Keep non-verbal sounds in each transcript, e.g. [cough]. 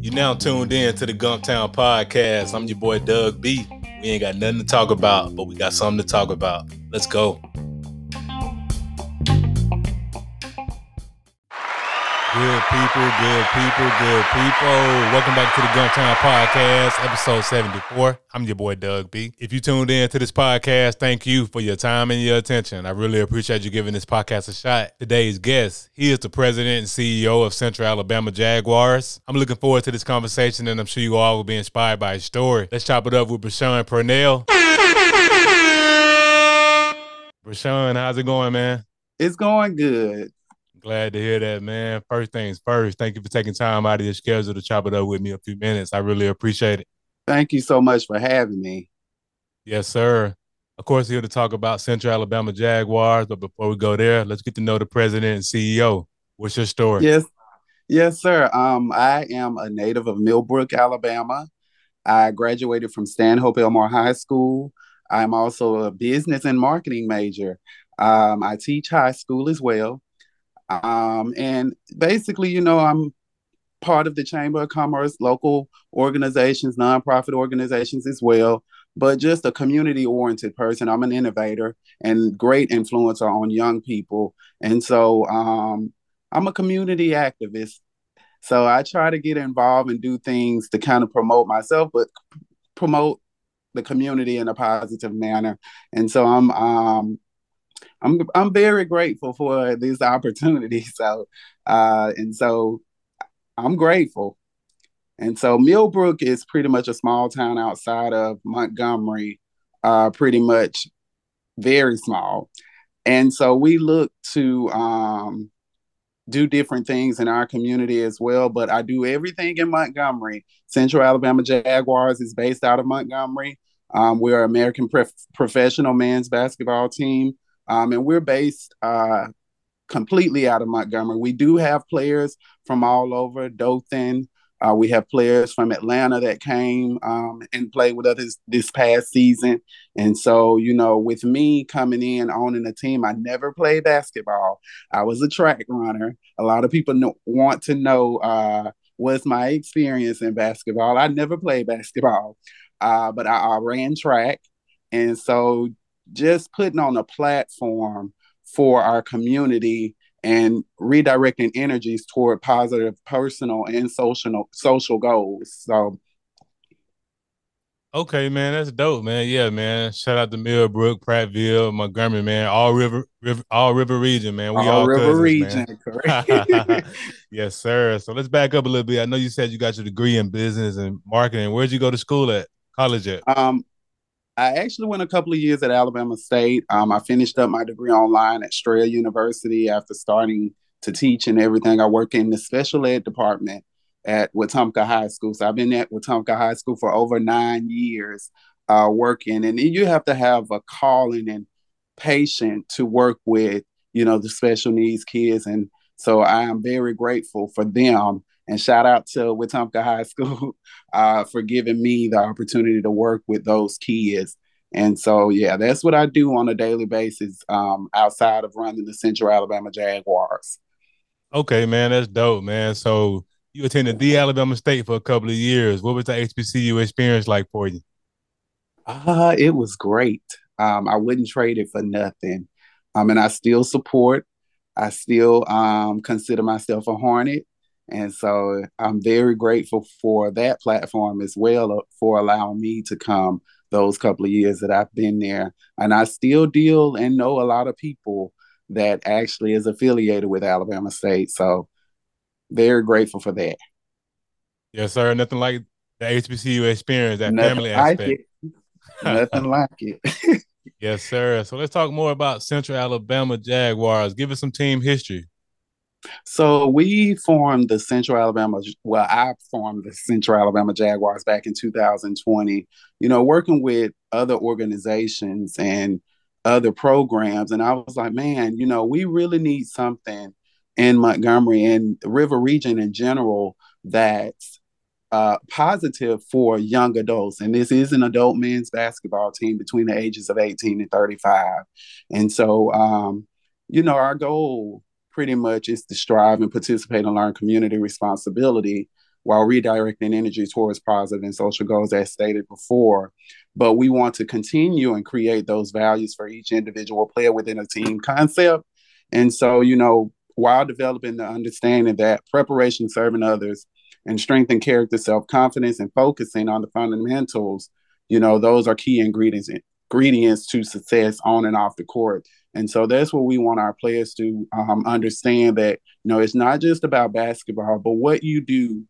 You now tuned in to the Gumptown Podcast. I'm your boy Doug B. We ain't got nothing to talk about, but we got something to talk about. Let's go. People, good people, good people. Welcome back to the Gumptown Podcast, episode 74. I'm your boy Doug B. If you tuned in to this podcast, thank you for your time and your attention. I really appreciate you giving this podcast a shot. Today's guest, he is the president and CEO of Central Alabama Jaguars. I'm looking forward to this conversation, and I'm sure you all will be inspired by his story. Let's chop it up with Bryishun Pernell. Bryishun, how's it going, man? It's going good. Glad to hear that, man. First things first, thank you for taking time out of your schedule to chop it up with me a few minutes. I really appreciate it. Thank you so much for having me. Yes, sir. Of course, here to talk about Central Alabama Jaguars. But before we go there, let's get to know the president and CEO. What's your story? Yes, yes, sir. Um, I am a native of Millbrook, Alabama. I graduated from Stanhope Elmore High School. I'm also a business and marketing major. Um, I teach high school as well. Um, and basically, you know, I'm part of the Chamber of Commerce, local organizations, nonprofit organizations as well, but just a community oriented person. I'm an innovator and great influencer on young people. And so um, I'm a community activist. So I try to get involved and do things to kind of promote myself, but promote the community in a positive manner. And so I'm um, I'm I'm very grateful for this opportunity. [laughs] So uh, and so I'm grateful. And so Millbrook is pretty much a small town outside of Montgomery, uh, pretty much very small. And so we look to um, do different things in our community as well. But I do everything in Montgomery. Central Alabama Jaguars is based out of Montgomery. Um, we're an American prof- professional men's basketball team. Um, and we're based uh, completely out of Montgomery. We do have players from all over Dothan. Uh, we have players from Atlanta that came um, and played with us this, past season. And so, you know, with me coming in, owning a team, I never played basketball. I was a track runner. A lot of people know, want to know uh, what's my experience in basketball. I never played basketball, uh, but I, I ran track. And so just putting on a platform for our community and redirecting energies toward positive personal and social social goals. So Okay, man, that's dope, man. Yeah, man. Shout out to Millbrook, Prattville, Montgomery, man. All river, river all river region, man. We all, all river cousins, region, [laughs] correct. [laughs] yes, sir. So let's back up a little bit. I know you said you got your degree in business and marketing. Where'd you go to school at? College at? Um, I actually went a couple of years at Alabama State. Um, I finished up my degree online at Strayer University after starting to teach and everything. I work in the special ed department at Wetumpka High School. So I've been at Wetumpka High School for over nine years uh, working. And you have to have a calling and patient to work with, you know, the special needs kids. And so I am very grateful for them and shout out to Wetumpka High School [laughs] uh, for giving me the opportunity to work with those kids. And so, yeah, that's what I do on a daily basis um, outside of running the Central Alabama Jaguars. Okay, man, that's dope, man. So you attended the Alabama State for a couple of years. What was the HBCU experience like for you? Uh, it was great. Um, I wouldn't trade it for nothing. Um, and I still support. I still um, consider myself a Hornet. And so I'm very grateful for that platform as well uh, for allowing me to come those couple of years that I've been there. And I still deal and know a lot of people that actually is affiliated with Alabama State. So very grateful for that. Yes, sir. Nothing like the HBCU experience, that Nothing family aspect. Nothing [laughs] like it. [laughs] yes, sir. So let's talk more about Central Alabama Jaguars. Give us some team history. So we formed the Central Alabama, well, I formed the Central Alabama Jaguars back in 2020, you know, working with other organizations and other programs. And I was like, man, you know, we really need something in Montgomery and River Region in general that's uh, positive for young adults. And this is an adult men's basketball team between the ages of 18 and 35. And so, um, you know, our goal pretty much is to strive and participate and learn community responsibility while redirecting energy towards positive and social goals as stated before. But we want to continue and create those values for each individual player within a team concept. And so, you know, while developing the understanding that preparation, serving others, and strength strengthen character, self confidence, and focusing on the fundamentals, you know, those are key ingredients ingredients to success on and off the court. And so that's what we want our players to um, understand that, you know, it's not just about basketball, but what you do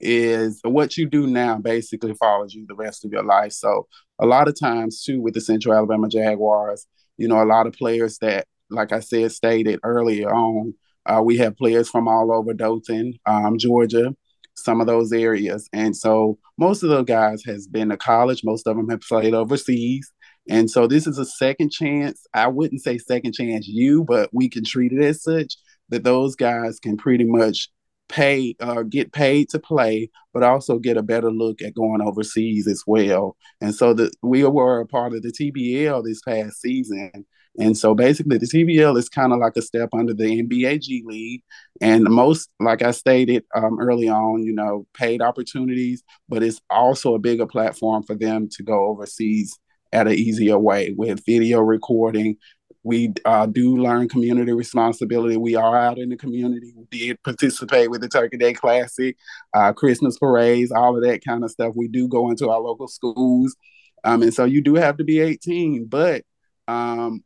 is what you do now basically follows you the rest of your life. So a lot of times too with the Central Alabama Jaguars, you know, a lot of players that, like I said, stated earlier on, uh, we have players from all over Dothan, um, Georgia, some of those areas. And so most of those guys has been to college. Most of them have played overseas. And so this is a second chance. I wouldn't say second chance you, but we can treat it as such that those guys can pretty much pay uh, get paid to play, but also get a better look at going overseas as well. And so we were a part of the TBL this past season. And so basically the TBL is kind of like a step under the NBA G League. And most, like I stated um, early on, you know, paid opportunities, but it's also a bigger platform for them to go overseas at an easier way with video recording. We uh, do learn community responsibility. We are out in the community. We did participate with the Turkey Day Classic, uh, Christmas parades, all of that kind of stuff. We do go into our local schools. Um, and so you do have to be 18, but um,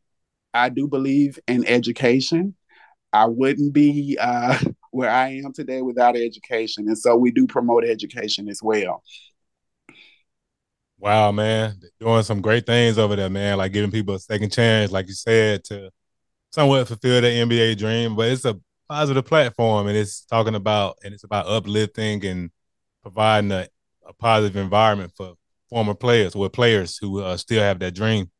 I do believe in education. I wouldn't be uh, [laughs] where I am today without education. And so we do promote education as well. Wow, man, doing some great things over there, man. Like giving people a second chance, like you said, to somewhat fulfill the NBA dream. But it's a positive platform, and it's talking about and it's about uplifting and providing a, a positive environment for former players or players who uh, still have that dream.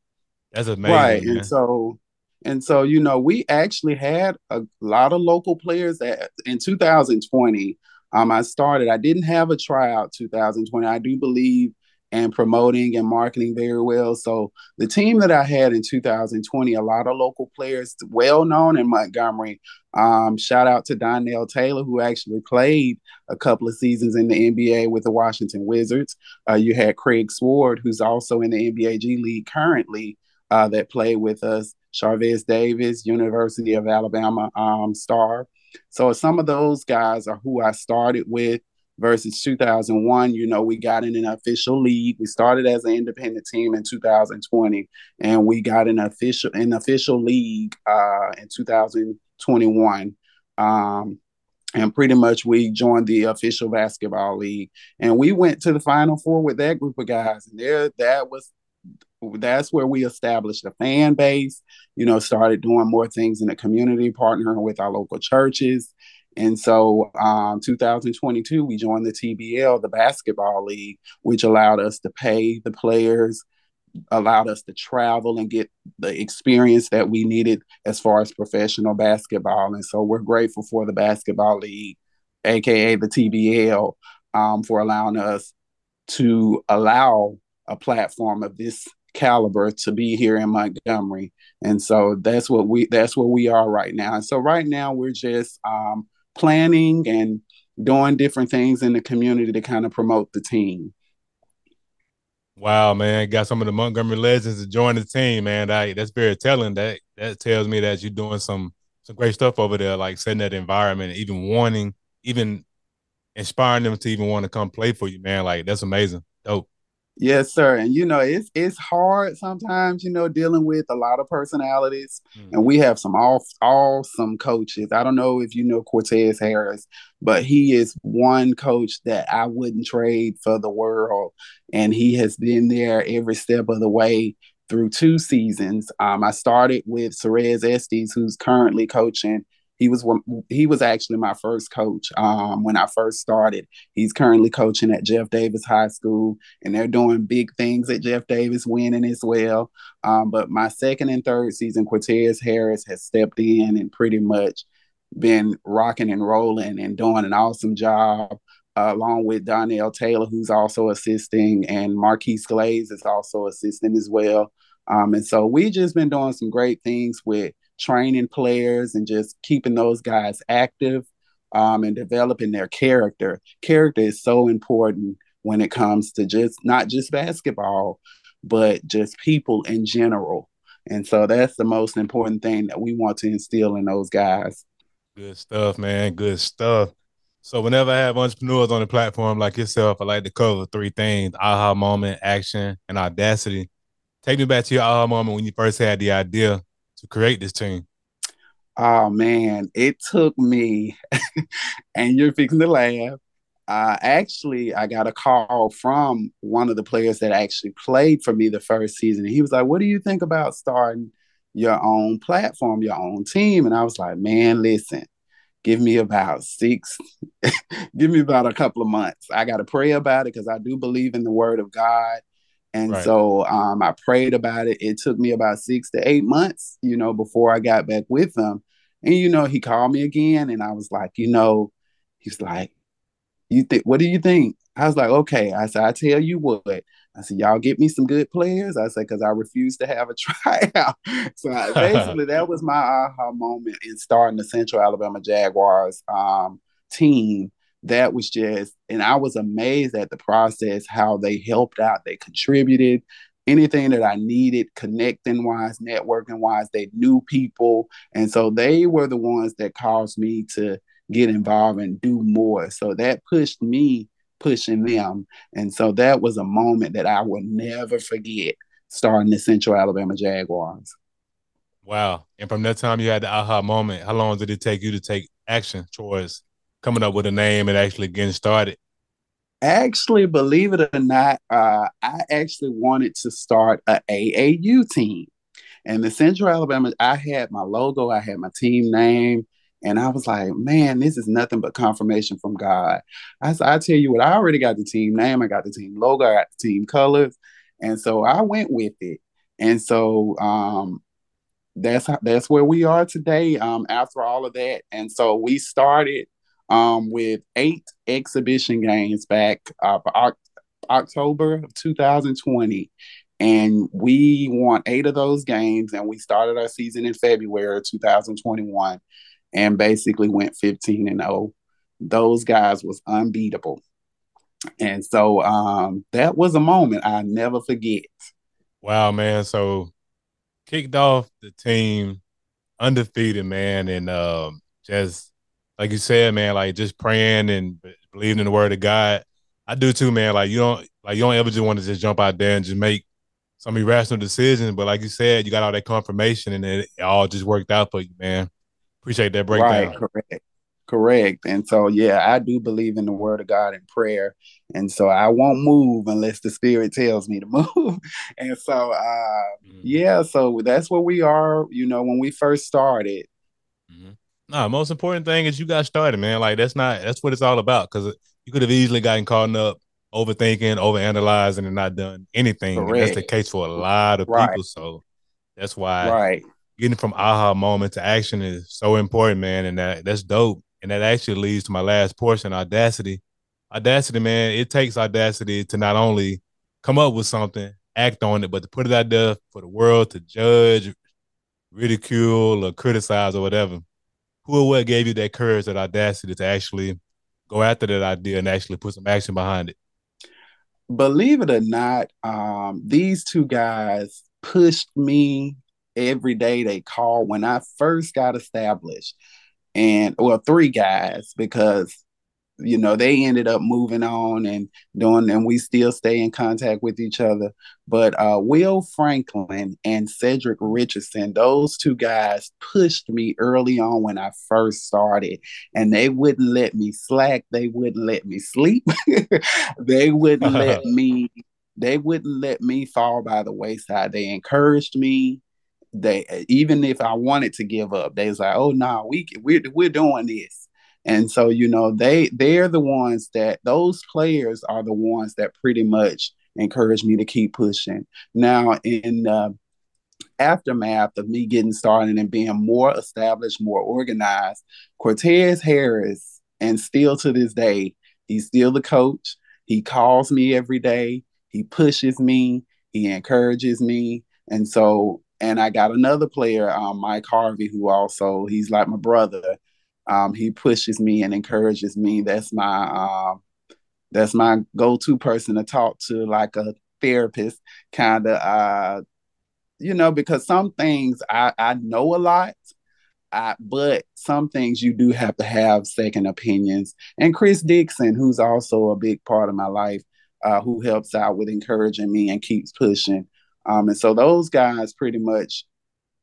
That's amazing, right? Man. And so, and so, you know, we actually had a lot of local players that in 2020. Um, I started. I didn't have a tryout 2020. I do believe and promoting and marketing very well. So the team that I had in 2020, a lot of local players, well known in Montgomery. Um, shout out to Donnell Taylor, who actually played a couple of seasons in the NBA with the Washington Wizards. Uh, you had Craig Sword, who's also in the NBA G League currently, uh, that played with us. Charvis Davis, University of Alabama um, star. So some of those guys are who I started with versus 2001 you know we got in an official league. We started as an independent team in 2020 and we got an official an official league uh, in 2021 um, and pretty much we joined the official basketball league. And we went to the final four with that group of guys and there that was that's where we established a fan base you know started doing more things in the community partnering with our local churches and so, um, 2022, we joined the TBL, the basketball league, which allowed us to pay the players, allowed us to travel and get the experience that we needed as far as professional basketball. And so, we're grateful for the basketball league, aka the TBL, um, for allowing us to allow a platform of this caliber to be here in Montgomery. And so that's what we that's where we are right now. And so right now we're just um, planning and doing different things in the community to kind of promote the team. Wow, man, got some of the Montgomery legends to join the team, man. That, that's very telling. That that tells me that you're doing some some great stuff over there, like setting that environment, even wanting, even inspiring them to even want to come play for you, man. Like that's amazing. Dope. Yes, sir. And you know, it's it's hard sometimes, you know, dealing with a lot of personalities. Mm. And we have some off awesome coaches. I don't know if you know Cortez Harris, but he is one coach that I wouldn't trade for the world. And he has been there every step of the way through two seasons. Um, I started with Serez Estes, who's currently coaching he was he was actually my first coach um, when I first started. He's currently coaching at Jeff Davis High School, and they're doing big things at Jeff Davis, winning as well. Um, but my second and third season, Cortez Harris has stepped in and pretty much been rocking and rolling and doing an awesome job. Uh, along with Donnell Taylor, who's also assisting, and Marquise Glaze is also assisting as well. Um, and so we just been doing some great things with training players and just keeping those guys active um, and developing their character. Character is so important when it comes to just not just basketball, but just people in general. And so that's the most important thing that we want to instill in those guys. Good stuff, man. Good stuff. So whenever I have entrepreneurs on the platform like yourself, I like to cover three things: aha moment, action, and audacity. Take me back to your aha moment when you first had the idea to create this team. Oh man, it took me, [laughs] and you're fixing to laugh. Uh, actually, I got a call from one of the players that actually played for me the first season. And he was like, What do you think about starting your own platform, your own team? And I was like, Man, listen, give me about six, [laughs] give me about a couple of months. I got to pray about it because I do believe in the word of God. And right. so um, I prayed about it. It took me about six to eight months, you know, before I got back with him. And, you know, he called me again and I was like, you know, he's like, you think, what do you think? I was like, okay. I said, I tell you what. I said, y'all get me some good players. I said, because I refuse to have a [laughs] tryout. so I, [laughs] basically, that was my aha moment in starting the Central Alabama Jaguars um, team. That was just, and I was amazed at the process, how they helped out, they contributed anything that I needed, connecting wise, networking wise. They knew people. And so they were the ones that caused me to get involved and do more. So that pushed me pushing them. And so that was a moment that I will never forget starting the Central Alabama Jaguars. Wow. And from that time you had the aha moment, how long did it take you to take action towards coming up with a name and actually getting started? Actually, believe it or not, uh, I actually wanted to start a AAU team. And the Central Alabama, I had my logo, I had my team name, and I was like, man, this is nothing but confirmation from God. I, I tell you what, I already got the team name, I got the team logo, I got the team colors. And so I went with it. And so um, that's that's where we are today um, after all of that. And so we started um, with eight exhibition games back uh, October of 2020 and we won eight of those games and we started our season in february of 2021 and basically went 15 and 0. Those guys was unbeatable. And so um, that was a moment I never forget. Wow, man. So kicked off the team undefeated, man, and um, just like you said, man, like just praying and believing in the word of God. I do too, man. Like you don't like you don't ever just want to just jump out there and just make some irrational decisions. But like you said, you got all that confirmation and it, it all just worked out for you, man. Appreciate that breakdown. Right, correct. Correct. And so, yeah, I do believe in the word of God and prayer. And so I won't move unless the spirit tells me to [laughs] move. and so, uh, mm-hmm. yeah, so that's where we are, you know, when we first started. Mm-hmm. No, most important thing is you got started, man. Like that's not, that's what it's all about. Cause you could have easily gotten caught up overthinking, overanalyzing, and not done anything. that's the case for a lot of right. people. So that's why right getting from aha moment to action is so important, man, and that that's dope. And that actually leads to my last portion, audacity. Audacity, man, it takes audacity to not only come up with something, act on it, but to put it out there for the world to judge, ridicule, or criticize or whatever. Who or what gave you that courage, that audacity to actually go after that idea and actually put some action behind it? Believe it or not, um, these two guys pushed me every day they called when I first got established. And well, three guys because you know they ended up moving on and doing and we still stay in contact with each other. But uh, will franklin and cedric richardson those two guys pushed me early on when i first started and they wouldn't let me slack. They wouldn't let me sleep. [laughs] They wouldn't [laughs] let me they wouldn't let me fall by the wayside. They encouraged me. They even if I wanted to give up, they was like, "Oh no, nah, we we're we're doing this." And so you know they they're the ones that those players are the ones that pretty much encourage me to keep pushing. Now in aftermath of me getting started and being more established, more organized, Cortez Harris, and still to this day, he's still the coach. He calls me every day. He pushes me. He encourages me. And so and I got another player, um, Mike Harvey, who also he's like my brother. Um, he pushes me and encourages me. That's my um, that's my go-to person to talk to, like a therapist, kind of. Uh, you know, because some things I I know a lot, I, but some things you do have to have second opinions. And Chris Dixon, who's also a big part of my life, uh, who helps out with encouraging me and keeps pushing. Um, and so those guys pretty much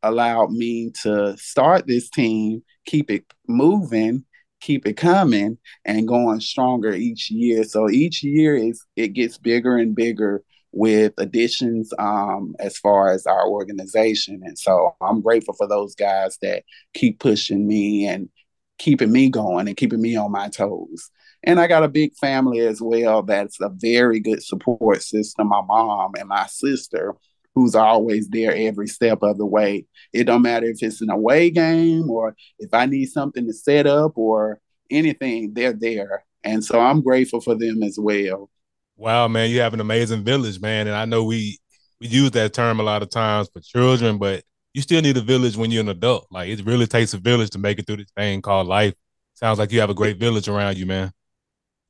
allowed me to start this team, keep it moving, keep it coming, and going stronger each year. So each year is it gets bigger and bigger with additions um, as far as our organization. And so I'm grateful for those guys that keep pushing me and keeping me going and keeping me on my toes. And I got a big family as well that's a very good support system. My mom and my sister, who's always there every step of the way. It don't matter if it's an away game or if I need something to set up or anything, they're there. And so I'm grateful for them as well. Wow, man, you have an amazing village, man. And I know we we use that term a lot of times for children, but you still need a village when you're an adult. Like it really takes a village to make it through this thing called life. Sounds like you have a great village around you, man.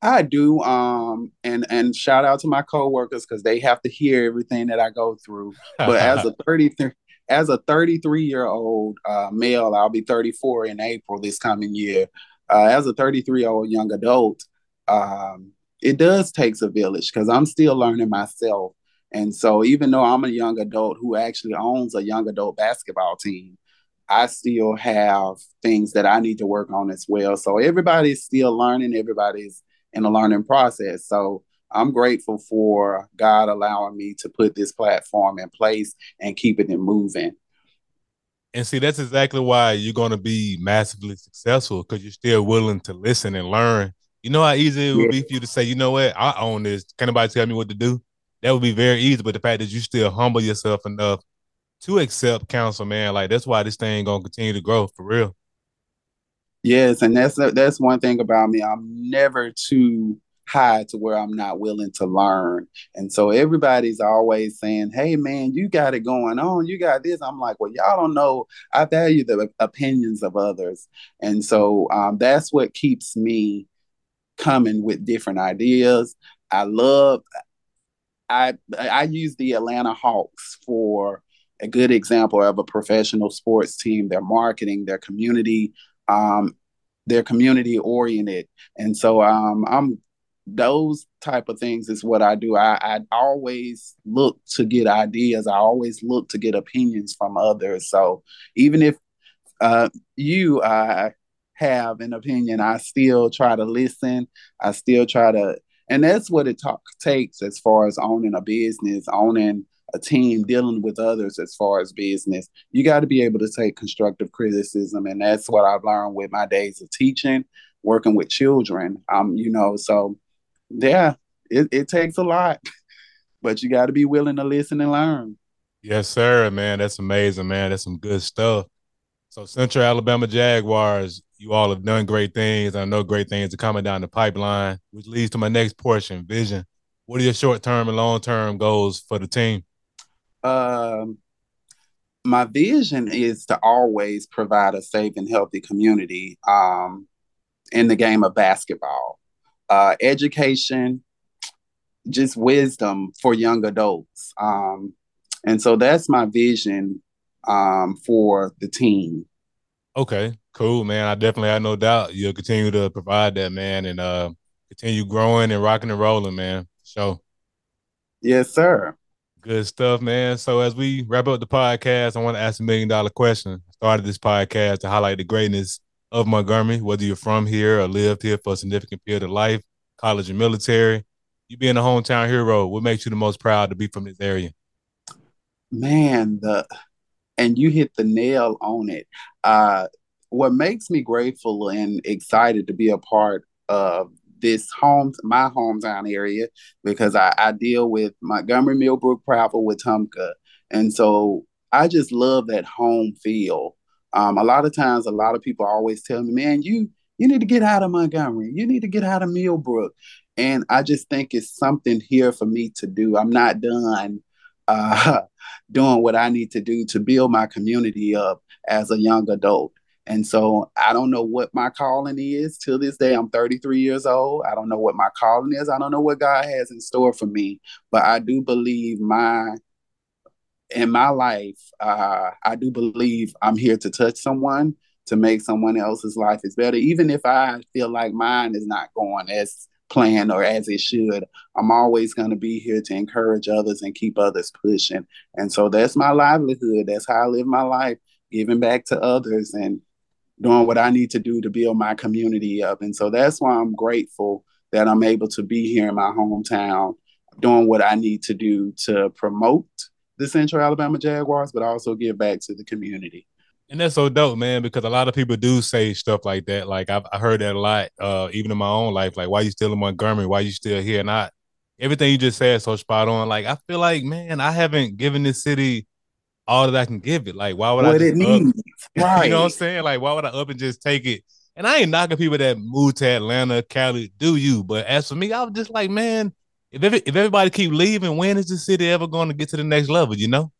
I do. Um, and and shout out to my coworkers because they have to hear everything that I go through. But as a [laughs] 33 as a 33 year old uh, male, I'll be 34 in April this coming year. Uh, as a 33 year old young adult, um, it does takes a village because I'm still learning myself. And so even though I'm a young adult who actually owns a young adult basketball team, I still have things that I need to work on as well. So everybody's still learning, everybody's in a learning process. So I'm grateful for God allowing me to put this platform in place and keeping it moving. And see, that's exactly why you're going to be massively successful because you're still willing to listen and learn you know how easy it would yeah. be for you to say, you know what, I own this. Can anybody tell me what to do? That would be very easy. But the fact that you still humble yourself enough to accept counsel, man, like that's why this thing gonna continue to grow for real. Yes, and that's that's one thing about me. I'm never too high to where I'm not willing to learn. And so everybody's always saying, "Hey, man, you got it going on. You got this." I'm like, "Well, y'all don't know. I value the opinions of others." And so um, that's what keeps me coming with different ideas. I love I I use the Atlanta Hawks for a good example of a professional sports team. Their marketing, their community, um, they're community oriented, and so um, I'm those type of things is what I do. I, I always look to get ideas. I always look to get opinions from others. So even if uh, you, uh, have an opinion, I still try to listen. I still try to, and that's what it talk, takes as far as owning a business, owning a team, dealing with others as far as business. You got to be able to take constructive criticism, and that's what I've learned with my days of teaching, working with children. Um, you know, so yeah, it, it takes a lot, [laughs] but you got to be willing to listen and learn. Yes, sir, man. That's amazing, man. That's some good stuff. So Central Alabama Jaguars, you all have done great things. I know great things are coming down the pipeline, which leads to my next portion, vision. What are your short term and long term goals for the team? Um, my vision is to always provide a safe and healthy community um, in the game of basketball. Uh, education, just wisdom for young adults. Um, and so that's my vision um, for the team. Okay, cool, man. I definitely have no doubt you'll continue to provide that, man, and uh, continue growing and rocking and rolling, man. So, yes, sir. Good stuff, man. So as we wrap up the podcast, I want to ask a million dollar question. I started this podcast to highlight the greatness of Montgomery, whether you're from here or lived here for a significant period of life, college and military. You being a hometown hero, what makes you the most proud to be from this area? Man, the and you hit the nail on it. Uh, what makes me grateful and excited to be a part of this home, my hometown area, because I, I deal with Montgomery, Millbrook, Prattville, Wetumpka, and so I just love that home feel. Um, a lot of times, a lot of people always tell me, "Man, you you need to get out of Montgomery. You need to get out of Millbrook." And I just think it's something here for me to do. I'm not done uh, [laughs] doing what I need to do to build my community up as a young adult. And so I don't know what my calling is till this day. I'm 33 years old. I don't know what my calling is. I don't know what God has in store for me, but I do believe my in my life, uh, I do believe I'm here to touch someone to make someone else's life is better. Even if I feel like mine is not going as planned or as it should, I'm always going to be here to encourage others and keep others pushing. And so that's my livelihood. That's how I live my life, giving back to others and doing what I need to do to build my community up. And so that's why I'm grateful that I'm able to be here in my hometown, doing what I need to do to promote the Central Alabama Jaguars, but also give back to the community. And that's so dope, man, because a lot of people do say stuff like that. Like I've I heard that a lot, uh, even in my own life. Like, why you still in Montgomery? Why you still here? And I, everything you just said so spot on. Like, I feel like, man, I haven't given this city all that I can give it. Like, why would what I? it needs, right? [laughs] you know what I'm saying? Like, why would I up and just take it? And I ain't knocking people that move to Atlanta, Cali. Do you? But as for me, I was just like, man, if every, if everybody keep leaving, when is the city ever going to get to the next level? You know?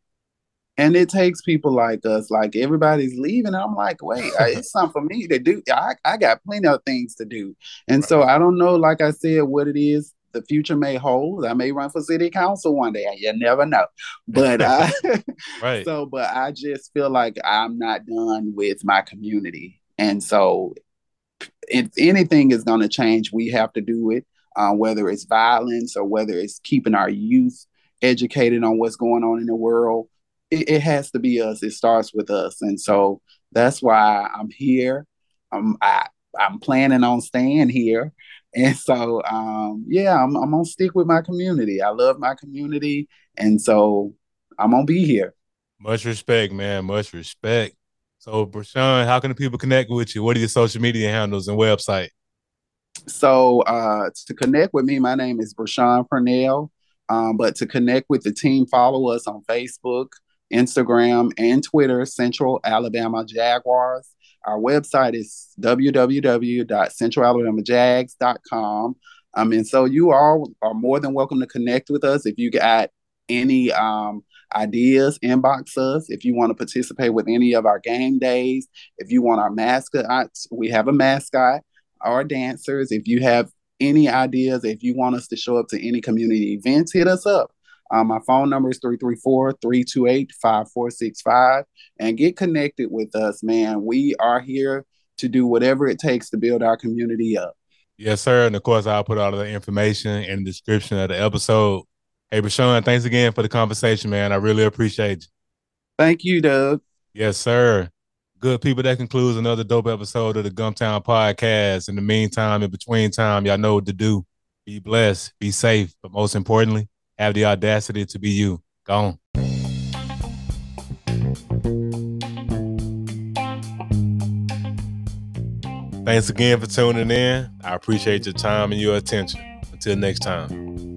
And it takes people like us, like everybody's leaving. I'm like, wait, [laughs] it's something for me to do. I, I got plenty of things to do. And right. so I don't know, like I said, what it is the future may hold. I may run for city council one day. You never know. But I, [laughs] right. So, but I just feel like I'm not done with my community. And so if anything is going to change, we have to do it, uh, whether it's violence or whether it's keeping our youth educated on what's going on in the world it, it has to be us. It starts with us, and so that's why I'm here. I'm I, I'm planning on staying here, and so um, yeah, I'm I'm gonna stick with my community. I love my community, and so I'm gonna be here. Much respect, man. Much respect. So, Bryishun, how can the people connect with you? What are your social media handles and website? So, uh, to connect with me, my name is Bryishun Pernell. Um, but to connect with the team, follow us on Facebook, Instagram, and Twitter, Central Alabama Jaguars. Our website is www.centralalabamajags.com. Um, and so you all are more than welcome to connect with us. If you got any um, ideas, inbox us. If you want to participate with any of our game days, if you want our mascots, we have a mascot, our dancers. If you have any ideas, if you want us to show up to any community events, hit us up. Um, my phone number is 334 328 5465. And get connected with us, man. We are here to do whatever it takes to build our community up. Yes, sir. And of course, I'll put all of the information in the description of the episode. Hey, Bryishun, thanks again for the conversation, man. I really appreciate you. Thank you, Doug. Yes, sir. Good people, that concludes another dope episode of the Gumptown Podcast. In the meantime, in between time, y'all know what to do. Be blessed, be safe, but most importantly, have the audacity to be you. Go on. Thanks again for tuning in. I appreciate your time and your attention. Until next time.